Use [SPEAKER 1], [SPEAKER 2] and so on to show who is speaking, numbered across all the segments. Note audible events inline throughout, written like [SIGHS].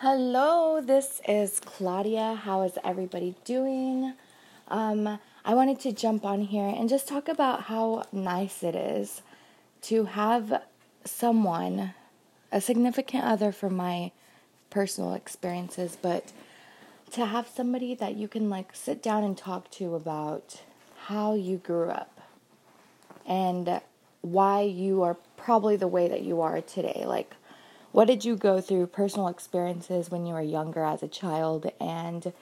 [SPEAKER 1] Hello, this is Claudia. How is everybody doing? Um, I wanted to jump on here and just talk about how nice it is to have someone, a significant other from my personal experiences, but to have somebody that you can like sit down and talk to about how you grew up and why you are probably the way that you are today. Like, what did you go through, personal experiences when you were younger as a child, and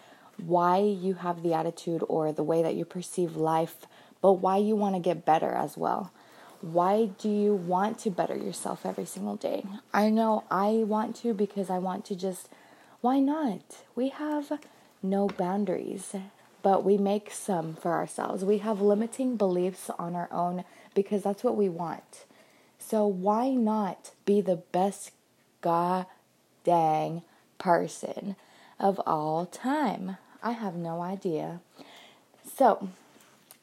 [SPEAKER 1] why you have the attitude or the way that you perceive life, but why you want to get better as well. Why do you want to better yourself every single day? I know I want to because I want to just, why not? We have no boundaries, but we make some for ourselves. We have limiting beliefs on our own because that's what we want. So why not be the best god dang person of all time. I have no idea. So,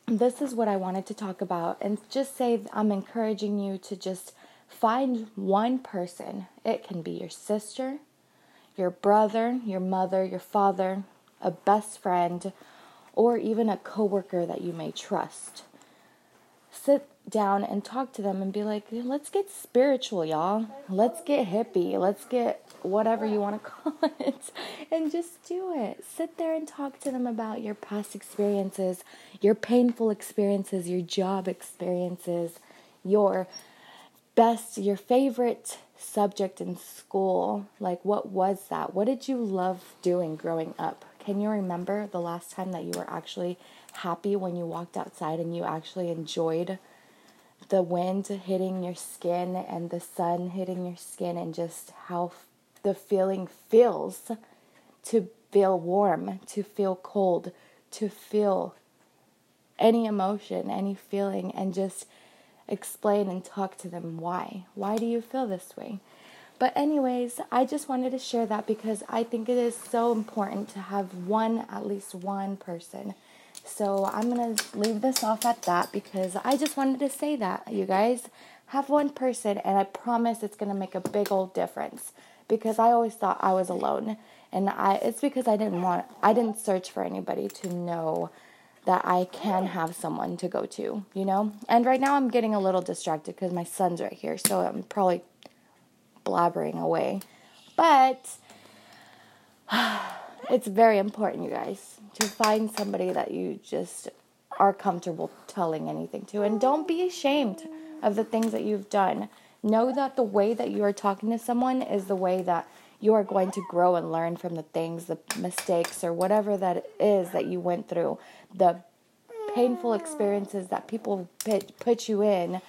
[SPEAKER 1] this is what I wanted to talk about and just say I'm encouraging you to just find one person. It can be your sister, your brother, your mother, your father, a best friend, or even a coworker that you may trust. Sit down and talk to them and be like, let's get spiritual, y'all. Let's get hippie. Let's get whatever you want to [LAUGHS] call it. And just do it. Sit there and talk to them about your past experiences, your painful experiences, your job experiences, your best, your favorite subject in school. Like, what was that? What did you love doing growing up? Can you remember the last time that you were actually happy when you walked outside and you actually enjoyed? the wind hitting your skin and the sun hitting your skin and just how the feeling feels to feel warm, to feel cold, to feel any emotion, any feeling, and just explain and talk to them why. Why do you feel this way? But, anyways, I just wanted to share that because I think it is so important to have one, at least one person so I'm going to leave this off at that because I just wanted to say that, you guys. Have one person, and I promise it's going to make a big old difference because I always thought I was alone. And I it's because I didn't want I didn't search for anybody to know that I can have someone to go to, you know? And right now I'm getting a little distracted because my son's right here, so I'm probably blabbering away. But [SIGHS] it's very important, you guys, to find somebody that you just are comfortable telling anything to. And don't be ashamed of the things that you've done. Know that the way that you are talking to someone is the way that you are going to grow and learn from the things, the mistakes, or whatever that is that you went through, the painful experiences that people put, put you in.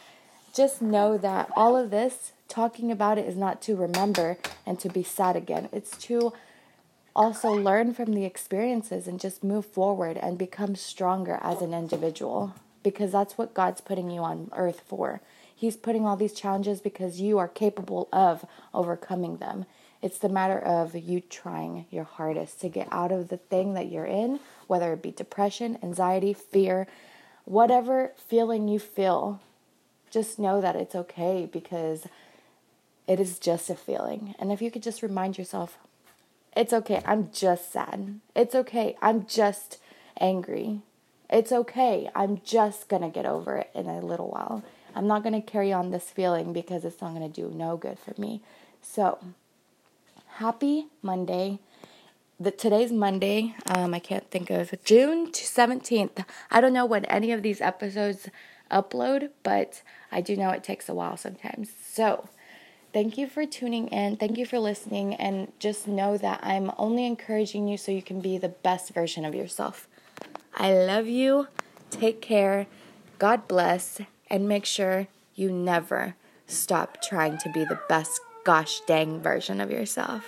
[SPEAKER 1] Just know that all of this, talking about it, is not to remember and to be sad again. It's to also learn from the experiences and just move forward and become stronger as an individual because that's what God's putting you on earth for. He's putting all these challenges because you are capable of overcoming them. It's the matter of you trying your hardest to get out of the thing that you're in, whether it be depression, anxiety, fear, whatever feeling you feel. Just know that it's okay because it is just a feeling. And if you could just remind yourself, it's okay. I'm just sad. It's okay. I'm just angry. It's okay. I'm just to get over it in a little while. I'm not to carry on this feeling because it's not to do no good for me. So, happy Monday. The, today's Monday. Um, I can't think of June 17th. I don't know when any of these episodes upload, but I do know it takes a while sometimes. So, Thank you for tuning in. Thank you for listening. And just know that I'm only encouraging you so you can be the best version of yourself. I love you. Take care. God bless. And make sure you never stop trying to be the best gosh dang version of yourself.